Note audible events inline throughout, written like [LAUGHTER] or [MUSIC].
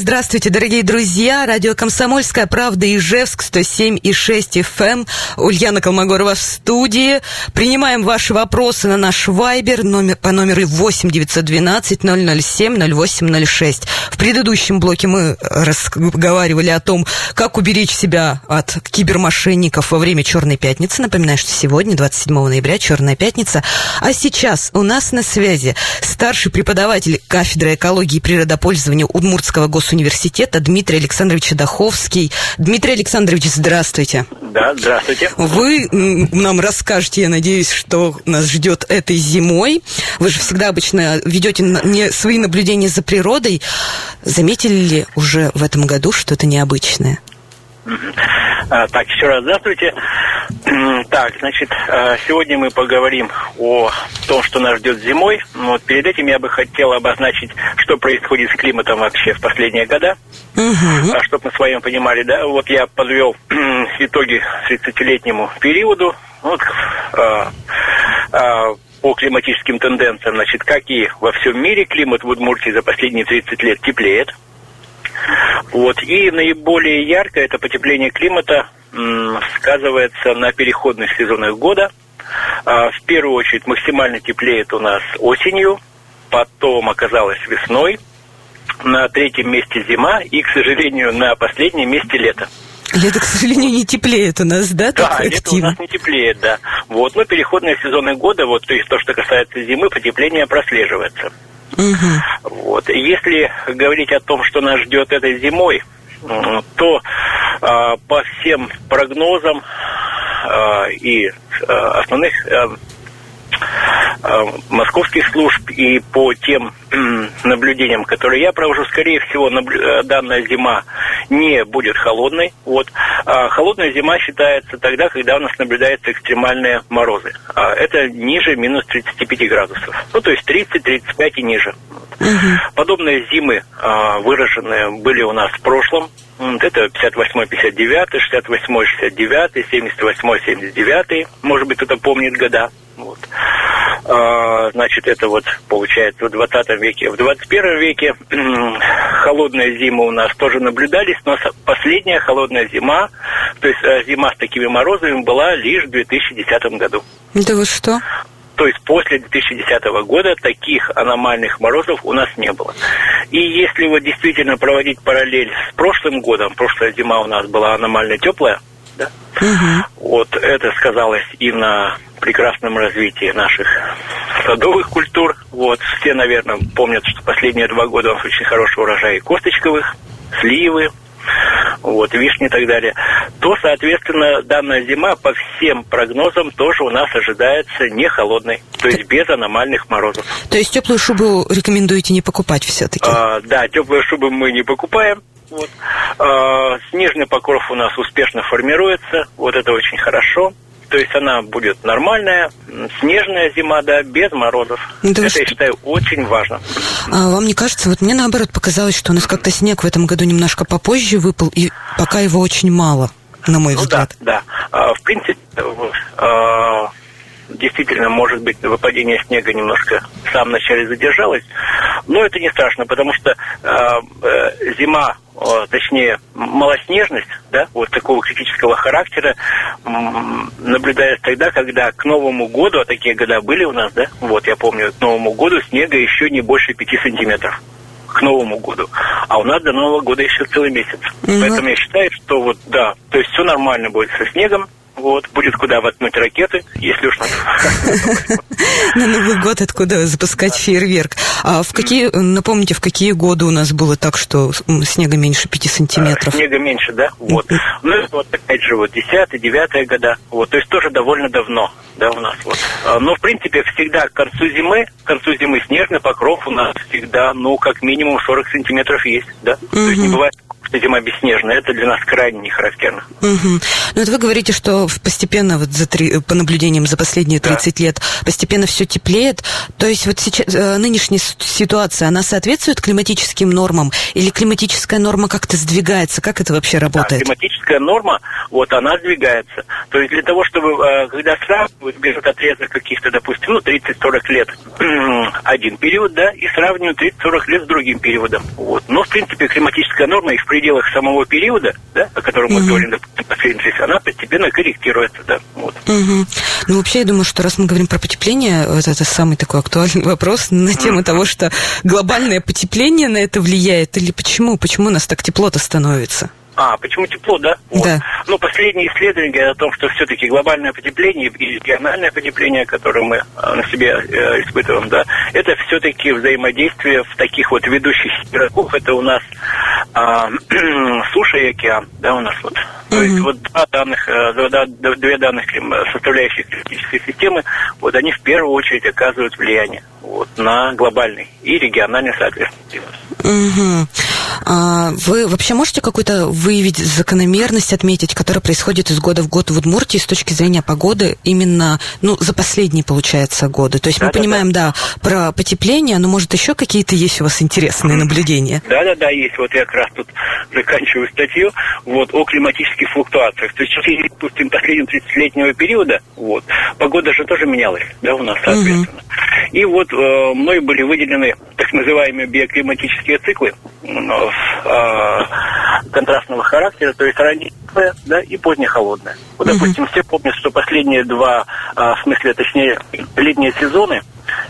Здравствуйте, дорогие друзья. Радио «Комсомольская правда» Ижевск, 107,6 FM. Ульяна Колмогорова в студии. Принимаем ваши вопросы на наш вайбер номер, по номеру 8 912 007 0806. В предыдущем блоке мы разговаривали о том, как уберечь себя от кибермошенников во время Черной пятницы. Напоминаю, что сегодня, 27 ноября, Черная пятница. А сейчас у нас на связи старший преподаватель кафедры экологии и природопользования Удмуртского госуниверситета университета Дмитрий Александрович Даховский. Дмитрий Александрович, здравствуйте. Да, здравствуйте. Вы нам расскажете, я надеюсь, что нас ждет этой зимой. Вы же всегда обычно ведете свои наблюдения за природой. Заметили ли уже в этом году что-то необычное? А, так, еще раз здравствуйте. Так, значит, а, сегодня мы поговорим о том, что нас ждет зимой. Вот перед этим я бы хотел обозначить, что происходит с климатом вообще в последние года. Угу. Чтобы мы с вами понимали, да, вот я подвел итоги 30-летнему периоду. Вот, а, а, по климатическим тенденциям, значит, как и во всем мире климат в Удмуртии за последние 30 лет теплеет. Вот. И наиболее ярко это потепление климата сказывается на переходных сезонах года. А, в первую очередь максимально теплеет у нас осенью, потом оказалось весной, на третьем месте зима и, к сожалению, на последнем месте лето. Лето, к сожалению, не теплеет у нас, да, так Да, лето у нас не теплеет, да. Вот, но переходные сезоны года, вот, то есть то, что касается зимы, потепление прослеживается. Вот. Если говорить о том, что нас ждет этой зимой, то а, по всем прогнозам а, и а, основных московских служб и по тем наблюдениям, которые я провожу, скорее всего, наблю... данная зима не будет холодной. Вот. А холодная зима считается тогда, когда у нас наблюдаются экстремальные морозы. А это ниже минус 35 градусов. Ну, то есть 30-35 и ниже. Угу. Подобные зимы а, выраженные были у нас в прошлом. Это 58-59, 68-69, 78-79, может быть, кто-то помнит года. Вот. А, значит, это вот получается в 20 веке. В 21 веке холодные зимы у нас тоже наблюдались, но последняя холодная зима, то есть э, зима с такими морозами была лишь в 2010 году. Да вы что? То есть после 2010 года таких аномальных морозов у нас не было. И если вот действительно проводить параллель с прошлым годом, прошлая зима у нас была аномально теплая, да? Угу. Вот это сказалось и на прекрасном развитии наших садовых культур. Вот все, наверное, помнят, что последние два года у нас очень хороший урожай косточковых, сливы, вот, вишни и так далее, то, соответственно, данная зима по всем прогнозам тоже у нас ожидается не холодной, то есть без аномальных морозов. То есть теплую шубу рекомендуете не покупать все-таки? А, да, теплую шубу мы не покупаем. Вот. А, снежный покров у нас успешно формируется, вот это очень хорошо. То есть она будет нормальная, снежная зима, да, без морозов. Да Это, что? я считаю, очень важно. А вам не кажется, вот мне наоборот показалось, что у нас как-то снег в этом году немножко попозже выпал, и пока его очень мало, на мой ну, взгляд. Да, да. В принципе, а, действительно, может быть, выпадение снега немножко в самом начале задержалось, но это не страшно, потому что э, зима точнее, малоснежность, да, вот такого критического характера наблюдается тогда, когда к Новому году, а такие года были у нас, да, вот я помню, к Новому году снега еще не больше 5 сантиметров к Новому году. А у нас до Нового года еще целый месяц. Mm-hmm. Поэтому я считаю, что вот да, то есть все нормально будет со снегом, вот, будет куда воткнуть ракеты, если уж. [LAUGHS] На Новый год откуда запускать фейерверк. А в какие, напомните, в какие годы у нас было так, что снега меньше 5 сантиметров? Снега меньше, да? Вот. Ну, вот опять же, вот 10 9 года. Вот, то есть тоже довольно давно, да, у нас вот. А, но, в принципе, всегда к концу зимы, к концу зимы снежный покров у нас всегда, ну, как минимум 40 сантиметров есть, да? То есть не бывает зима бесснежная, это для нас крайне не характерно. Угу. Ну, вот вы говорите, что постепенно, вот за три, по наблюдениям за последние 30 да. лет, постепенно все теплеет. То есть вот сейчас э, нынешняя ситуация, она соответствует климатическим нормам? Или климатическая норма как-то сдвигается? Как это вообще работает? Да, климатическая норма, вот она сдвигается. То есть для того, чтобы, э, когда сравнивают, берут отрезок каких-то, допустим, ну, 30-40 лет, [CLEARS THROAT] один период, да, и сравнивают 30-40 лет с другим периодом. Вот. Но, в принципе, климатическая норма и в пределах самого периода, да, о котором мы говорим, допустим, последние она постепенно корректируется, да. Вот. Угу. Ну, вообще, я думаю, что раз мы говорим про потепление, вот это самый такой актуальный [LAUGHS] вопрос на тему того, что глобальное потепление на это влияет, или почему? Почему у нас так тепло-то становится? А, почему тепло, да? Вот. Да. Ну, последние исследования о том, что все-таки глобальное потепление и региональное потепление, которое мы а, на себе э, испытываем, да, это все-таки взаимодействие в таких вот ведущих игроков. Это у нас а, [CLEARS THROAT] суша и океан, да, у нас вот. То mm-hmm. есть вот два данных, э, две данных составляющих климатической системы, вот они в первую очередь оказывают влияние вот, на глобальный и региональный, соответственно, Угу. А вы вообще можете какую-то выявить закономерность, отметить, которая происходит из года в год в Удмуртии с точки зрения погоды именно, ну, за последние, получается, годы? То есть да, мы да, понимаем, да. да, про потепление, но, может, еще какие-то есть у вас интересные наблюдения? Да-да-да, есть. Вот я как раз тут заканчиваю статью вот, о климатических флуктуациях. То есть, если, допустим, последнего 30-летнего периода, вот, погода же тоже менялась, да, у нас, соответственно. Угу. И вот э, мной были выделены так называемые биоклиматические циклы э, контрастного характера, то есть раннее да, и позднее холодное. Вот, допустим, все помнят, что последние два, э, в смысле, точнее, летние сезоны,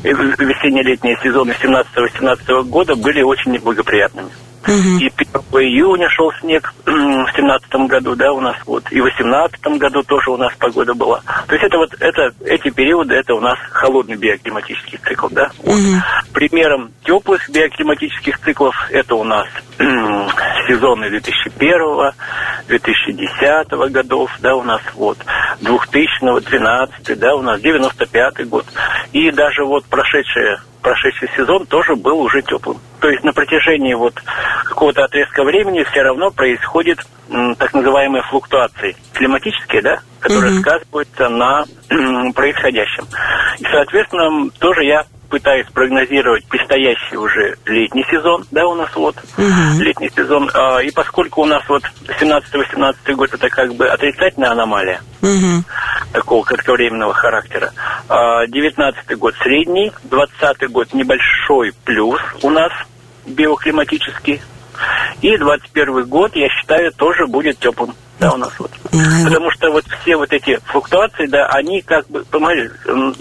э, весенне-летние сезоны 17-18 года были очень неблагоприятными. Угу. И 1 июня шел снег [CLEARS THROAT] в семнадцатом году, да, у нас вот. И в восемнадцатом году тоже у нас погода была. То есть это вот это, эти периоды, это у нас холодный биоклиматический цикл, да. Угу. Вот. Примером теплых биоклиматических циклов это у нас [CLEARS THROAT] сезоны 2001 2010 годов, да, у нас вот 2000 12 да, у нас 95 год. И даже вот прошедшие прошедший сезон тоже был уже теплым. То есть на протяжении вот какого-то отрезка времени все равно происходит м, так называемые флуктуации климатические, да, которые угу. сказываются на м, происходящем. И, соответственно, тоже я пытаюсь прогнозировать предстоящий уже летний сезон, да, у нас вот угу. летний сезон. А, и поскольку у нас вот 17-18 год это как бы отрицательная аномалия угу. Такого кратковременного характера, а 19 год средний, 20 год небольшой плюс у нас биоклиматический, и 21 год, я считаю, тоже будет теплым. Да, у нас вот. Потому что вот все вот эти флуктуации, да, они как бы, понимаете,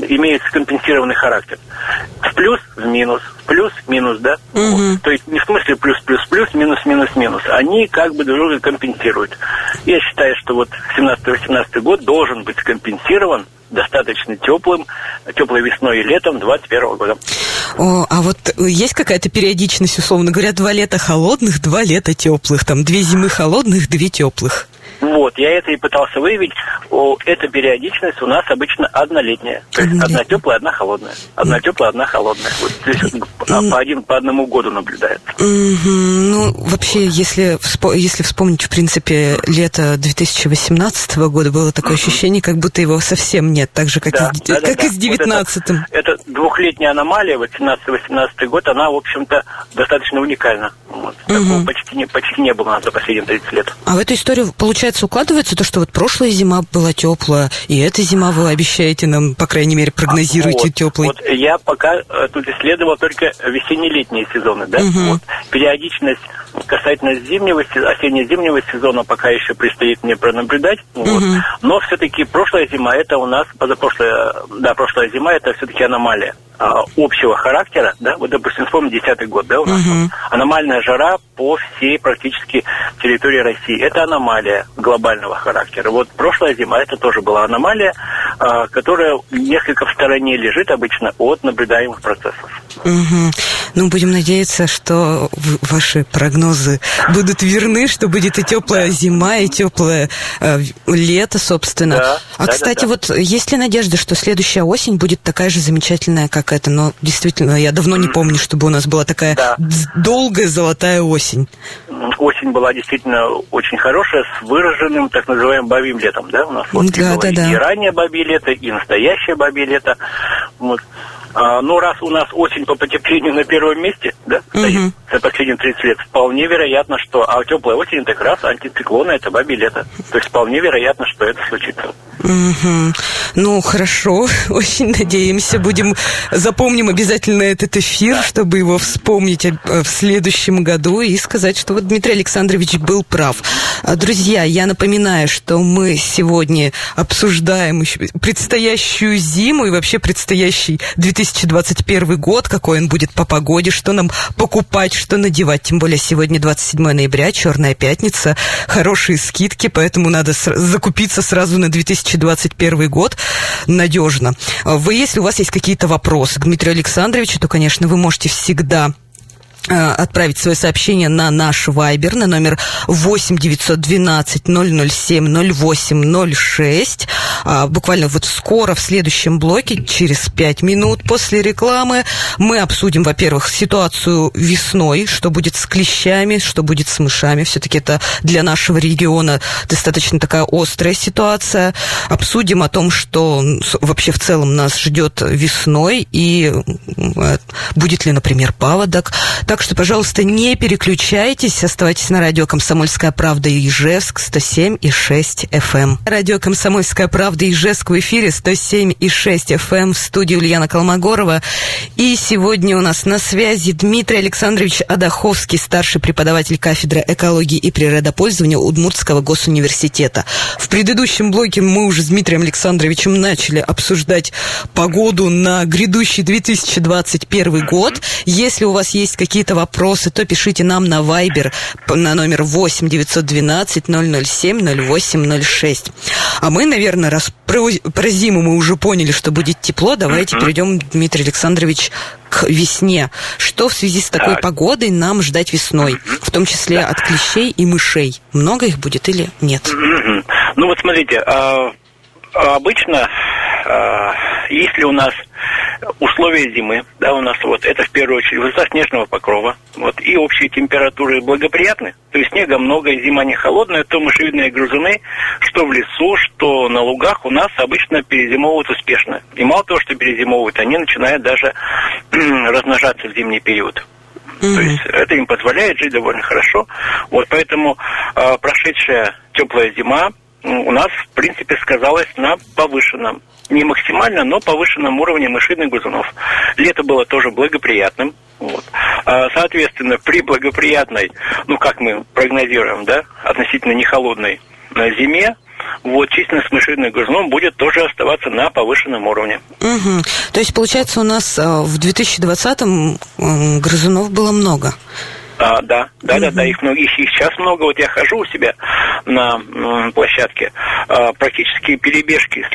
имеют скомпенсированный характер. В плюс, в минус, в плюс, в минус, да. Вот. То есть не в смысле плюс, плюс, плюс, минус, минус, минус. Они как бы друг друга компенсируют. Я считаю, что вот 17-18 год должен быть скомпенсирован достаточно теплым, теплой весной и летом 21 года. О, а вот есть какая-то периодичность, условно говоря, два лета холодных, два лета теплых, там две зимы холодных, две теплых? Вот, я это и пытался выявить. О, эта периодичность у нас обычно однолетняя. То есть одна теплая, одна холодная. Одна теплая, одна холодная. Вот здесь по, один, по одному году наблюдается. Ну, вообще, если, если вспомнить, в принципе, лето 2018 года, было такое ощущение, как будто его совсем нет, так же, как, да, и, да, как да, и с 19 вот это, это двухлетняя аномалия, 18-18 год, она, в общем-то, достаточно уникальна. Вот. Такого почти не, почти не было у нас за последние 30 лет. А в эту историю, получается, укладывается то, что вот прошлая зима была теплая, и эта зима вы обещаете нам, по крайней мере, прогнозируете вот, теплый. Вот я пока э, тут исследовал только весенне-летние сезоны, да? Угу. Вот. Периодичность касательно зимнего, осенне-зимнего сезона пока еще предстоит мне пронаблюдать. Угу. Вот. Но все-таки прошлая зима, это у нас, позапрошлая, да, прошлая зима, это все-таки аномалия а, общего характера, да, вот, допустим, вспомним десятый год, да, у нас угу. аномальная жара по всей практически территории России. Это аномалия глобального характера. Вот прошлая зима, это тоже была аномалия, а, которая несколько в стороне лежит обычно от наблюдаемых процессов. Угу. Ну, будем надеяться, что ваши прогнозы будут верны, что будет и теплая зима, и теплое э, лето, собственно. Да, а, да, кстати, да, да. вот есть ли надежда, что следующая осень будет такая же замечательная, как эта? Но действительно, я давно не помню, чтобы у нас была такая да. долгая золотая осень. осень была действительно очень хорошая, с выраженным так называемым бабьим летом, да, у нас вот да, да, да. и раннее бабье лето, и настоящее бабье лето. Вот. А, ну, раз у нас осень по потеплению на первом месте, да, стоит угу. за последние 30 лет, вполне вероятно, что... А теплая осень, так раз антициклона, это бабье лето. То есть вполне вероятно, что это случится. Угу. Ну, хорошо, [LAUGHS] очень надеемся. Будем, запомним обязательно этот эфир, чтобы его вспомнить э, в следующем году и сказать, что вот Дмитрий Александрович был прав. А, друзья, я напоминаю, что мы сегодня обсуждаем предстоящую зиму и вообще предстоящий 2021 год, какой он будет по погоде, что нам покупать, что надевать. Тем более сегодня 27 ноября, Черная пятница, хорошие скидки, поэтому надо закупиться сразу на 2000 2021 год надежно. Вы, если у вас есть какие-то вопросы к Дмитрию Александровичу, то, конечно, вы можете всегда отправить свое сообщение на наш Вайбер на номер 8 912 007 0806. А, буквально вот скоро, в следующем блоке, через 5 минут после рекламы, мы обсудим, во-первых, ситуацию весной, что будет с клещами, что будет с мышами. Все-таки это для нашего региона достаточно такая острая ситуация. Обсудим о том, что вообще в целом нас ждет весной и э, будет ли, например, паводок. Так что, пожалуйста, не переключайтесь, оставайтесь на радио «Комсомольская правда» Ижевск 107 и 6 FM. Эм. Радио «Комсомольская правда» Ижевск в эфире 107 и 6 FM эм в студии Ульяна Колмогорова. И сегодня у нас на связи Дмитрий Александрович Адаховский, старший преподаватель кафедры экологии и природопользования Удмуртского госуниверситета. В предыдущем блоке мы уже с Дмитрием Александровичем начали обсуждать погоду на грядущий 2021 год. Если у вас есть какие какие-то вопросы, то пишите нам на Viber на номер 8 912 007 0806. А мы, наверное, раз про, про зиму мы уже поняли, что будет тепло, давайте mm-hmm. перейдем, Дмитрий Александрович, к весне. Что в связи с такой погодой нам ждать весной, в том числе от клещей и мышей? Много их будет или нет? Ну вот смотрите, а, обычно, а, если у нас условия зимы, да, у нас вот это в первую очередь высота снежного покрова, вот, и общие температуры благоприятны, то есть снега много, зима не холодная, то мышевидные грызуны, что в лесу, что на лугах у нас обычно перезимовывают успешно. И мало того, что перезимовывают, они начинают даже [CLEARS THROAT] размножаться в зимний период. Mm-hmm. То есть это им позволяет жить довольно хорошо. Вот поэтому э, прошедшая теплая зима у нас, в принципе, сказалась на повышенном не максимально, но повышенном уровне мышиных грызунов. Лето было тоже благоприятным. Вот. А, соответственно, при благоприятной, ну как мы прогнозируем, да, относительно не холодной на зиме, вот численность мышиных грызунов будет тоже оставаться на повышенном уровне. Угу. То есть, получается, у нас а, в 2020-м грызунов было много. А, да, да, угу. да, да, их много, их сейчас много. Вот я хожу у себя на площадке, а, практически перебежки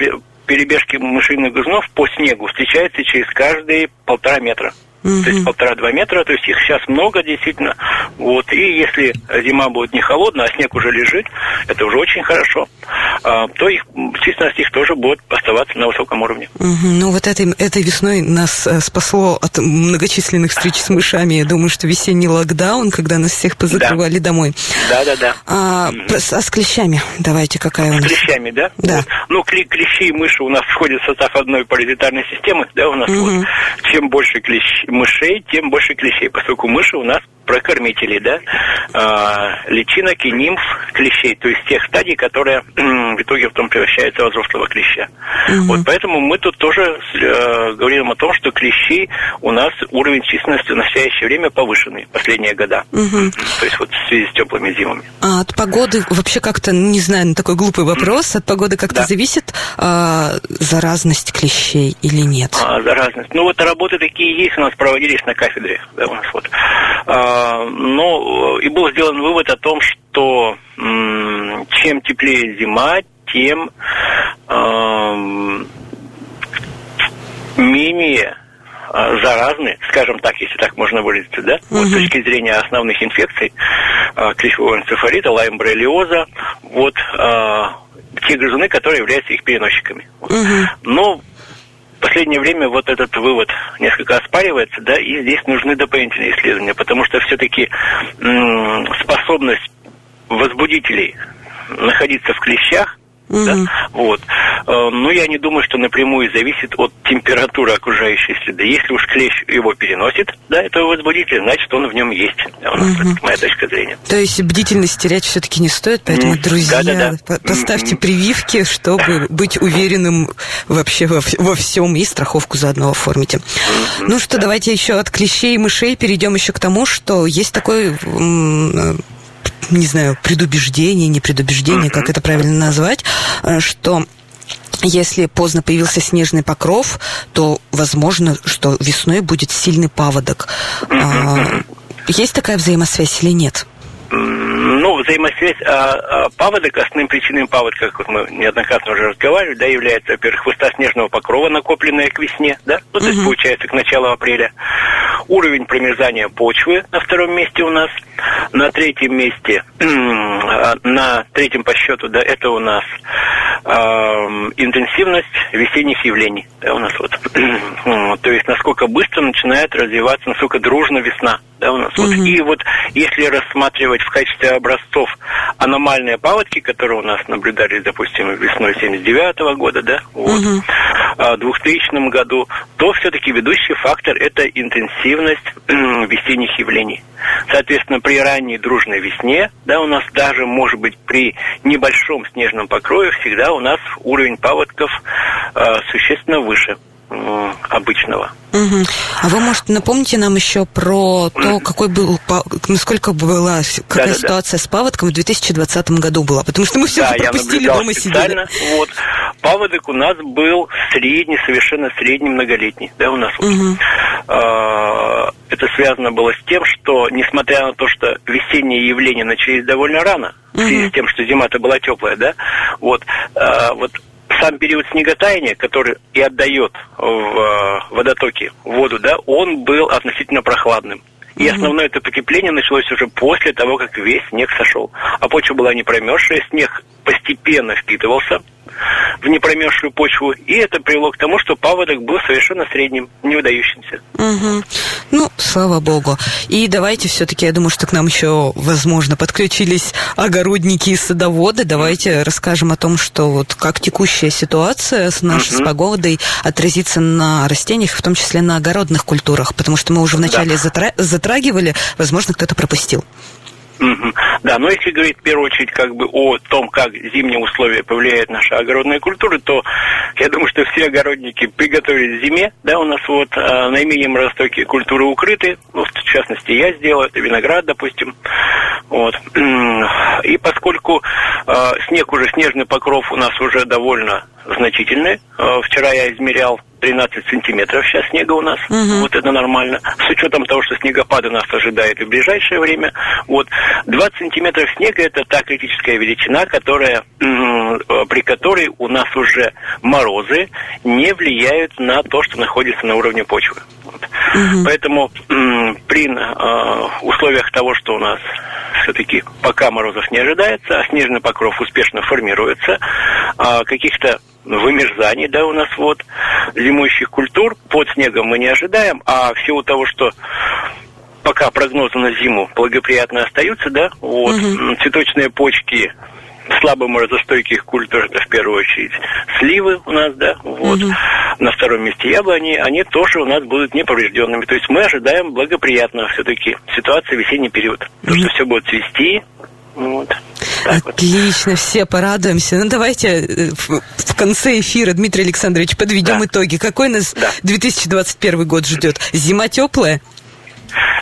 перебежки мышиных грызунов по снегу встречаются через каждые полтора метра угу. то есть полтора-два метра, то есть их сейчас много действительно. Вот, и если зима будет не холодная, а снег уже лежит, это уже очень хорошо, а, то их численность их тоже будет оставаться на высоком уровне. Угу. Ну вот этой, этой весной нас э, спасло от многочисленных встреч с мышами. Я думаю, что весенний локдаун, когда нас всех позакрывали да. домой. Да, да, да. А, а с клещами давайте какая у нас? С клещами, да? Да. Вот. Ну, клещи и мыши у нас [LAUGHS] входят в состав одной паразитарной системы, да, у нас угу. вот. Чем больше клещ, мышей, тем больше клещей, поскольку мыши у нас прокормители, да, а, личинок и нимф клещей, то есть тех стадий, которые [CLEARS THROAT] в итоге потом превращаются в взрослого клеща. Угу. Вот поэтому мы тут тоже э, говорим о том, что клещи у нас уровень численности в настоящее время повышенный последние года. Угу. То есть вот в связи с теплыми зимами. А от погоды вообще как-то, не знаю, на такой глупый вопрос, от погоды как-то да. зависит а, заразность клещей или нет? А, заразность. Ну вот работы такие есть у нас проводились на кафедре, да, у нас вот. А, но и был сделан вывод о том, что чем теплее зима, тем э, менее а, заразны, скажем так, если так можно выразиться, да, угу. вот, с точки зрения основных инфекций, э, клещевого энцефалита, лаймбрелиоза, вот э, те грызуны, которые являются их переносчиками. Угу. Но последнее время вот этот вывод несколько оспаривается, да, и здесь нужны дополнительные исследования, потому что все-таки способность возбудителей находиться в клещах Угу. Да? Вот. Э, но я не думаю, что напрямую зависит от температуры окружающей среды. Если уж клещ его переносит, да, этого возбудителя, значит, он в нем есть. Да, у нас угу. моя точка зрения. То есть бдительность терять все-таки не стоит, поэтому, друзья, да, да, да. поставьте прививки, чтобы быть уверенным вообще во, во всем и страховку заодно оформите. Ну что, давайте еще от клещей и мышей перейдем еще к тому, что есть такой не знаю, предубеждение, не предубеждение, как это правильно назвать, э, что если поздно появился снежный покров, то возможно, что весной будет сильный паводок. А, есть такая взаимосвязь или нет? Ну, взаимосвязь а, а, паводок, основным причиной паводка, как вот мы неоднократно уже разговаривали, да, является, во-первых, хвоста снежного покрова, накопленная к весне, да, ну, то есть, угу. получается, к началу апреля. Уровень промерзания почвы на втором месте у нас. На третьем месте, [CLEARS THROAT] на третьем по счету, да, это у нас э, интенсивность весенних явлений, да, у нас [CLEARS THROAT] вот. то есть, насколько быстро начинает развиваться, насколько дружно весна, да, у нас угу. вот. И вот, если рассматривать в качестве образцов аномальные паводки, которые у нас наблюдались, допустим, весной 79 -го года, да, вот, угу. в 2000 году, то все-таки ведущий фактор – это интенсивность [CLEARS THROAT] весенних явлений. Соответственно, при ранней дружной весне, да, у нас даже, может быть, при небольшом снежном покрове всегда у нас уровень паводков э, существенно выше обычного. Угу. А вы, может, напомните нам еще про то, какой был, насколько была, какая да, ситуация да. с паводком в 2020 году была? Потому что мы все да, пропустили, дома сидели. Вот. Паводок у нас был средний, совершенно средний, многолетний. Да, у нас угу. Это связано было с тем, что, несмотря на то, что весенние явления начались довольно рано, в связи с тем, что зима-то была теплая, да, вот, а, вот сам период снеготаяния, который и отдает в э, водотоки воду, да, он был относительно прохладным. И основное это потепление началось уже после того, как весь снег сошел. А почва была не промерзшая, снег постепенно впитывался в непромерзшую почву, и это привело к тому, что паводок был совершенно средним, не выдающимся. Угу. Ну, слава богу. И давайте все-таки, я думаю, что к нам еще, возможно, подключились огородники и садоводы. Давайте расскажем о том, что вот как текущая ситуация с нашей угу. с погодой отразится на растениях, в том числе на огородных культурах, потому что мы уже вначале да. затрагивали, возможно, кто-то пропустил. Да, но если говорить в первую очередь как бы о том, как зимние условия повлияют на наши огородные культуры, то я думаю, что все огородники приготовились к зиме, да, у нас вот а, наименее морозостойкие культуры укрыты, ну, в частности, я сделал, это виноград, допустим, вот. [CLEARS THROAT] И поскольку а, снег уже, снежный покров у нас уже довольно значительный, а, вчера я измерял 13 сантиметров сейчас снега у нас. Угу. Вот это нормально. С учетом того, что снегопады нас ожидает и в ближайшее время. Вот 20 сантиметров снега это та критическая величина, которая, при которой у нас уже морозы не влияют на то, что находится на уровне почвы. Вот. Угу. Поэтому при э, условиях того, что у нас все-таки пока морозов не ожидается, а снежный покров успешно формируется, а каких-то вымерзаний, да, у нас вот, зимующих культур под снегом мы не ожидаем, а в силу того, что пока прогнозы на зиму благоприятно остаются, да, вот, угу. цветочные почки слабо морозостойких культур, это в первую очередь сливы у нас, да, вот, угу. на втором месте яблони, они тоже у нас будут неповрежденными. То есть мы ожидаем благоприятно все-таки ситуации весенний период. Угу. То, что все будет цвести, вот. Отлично, вот. все порадуемся. Ну, давайте э, в, в конце эфира, Дмитрий Александрович, подведем да. итоги. Какой нас да. 2021 год ждет? Зима теплая?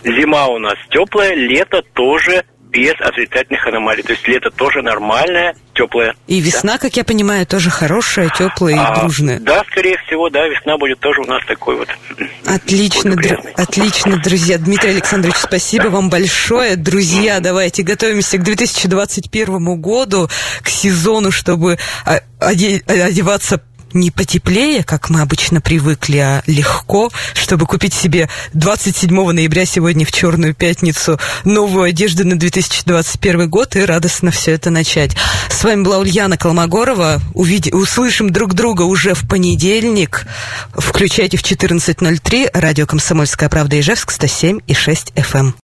Зима у нас теплая, лето тоже без отрицательных аномалий. То есть лето тоже нормальное, теплое. И весна, да. как я понимаю, тоже хорошая, теплая а, и дружная. Да, скорее всего, да, весна будет тоже у нас такой вот. Отлично, др- отлично, друзья. Дмитрий Александрович, спасибо да. вам большое. Друзья, давайте готовимся к 2021 году, к сезону, чтобы одеваться не потеплее, как мы обычно привыкли, а легко, чтобы купить себе 27 ноября сегодня в Черную пятницу новую одежду на 2021 год и радостно все это начать. С вами была Ульяна Колмогорова. Увид... Услышим друг друга уже в понедельник. Включайте в 14.03 радио «Комсомольская правда» Ижевск 107 и 6 FM.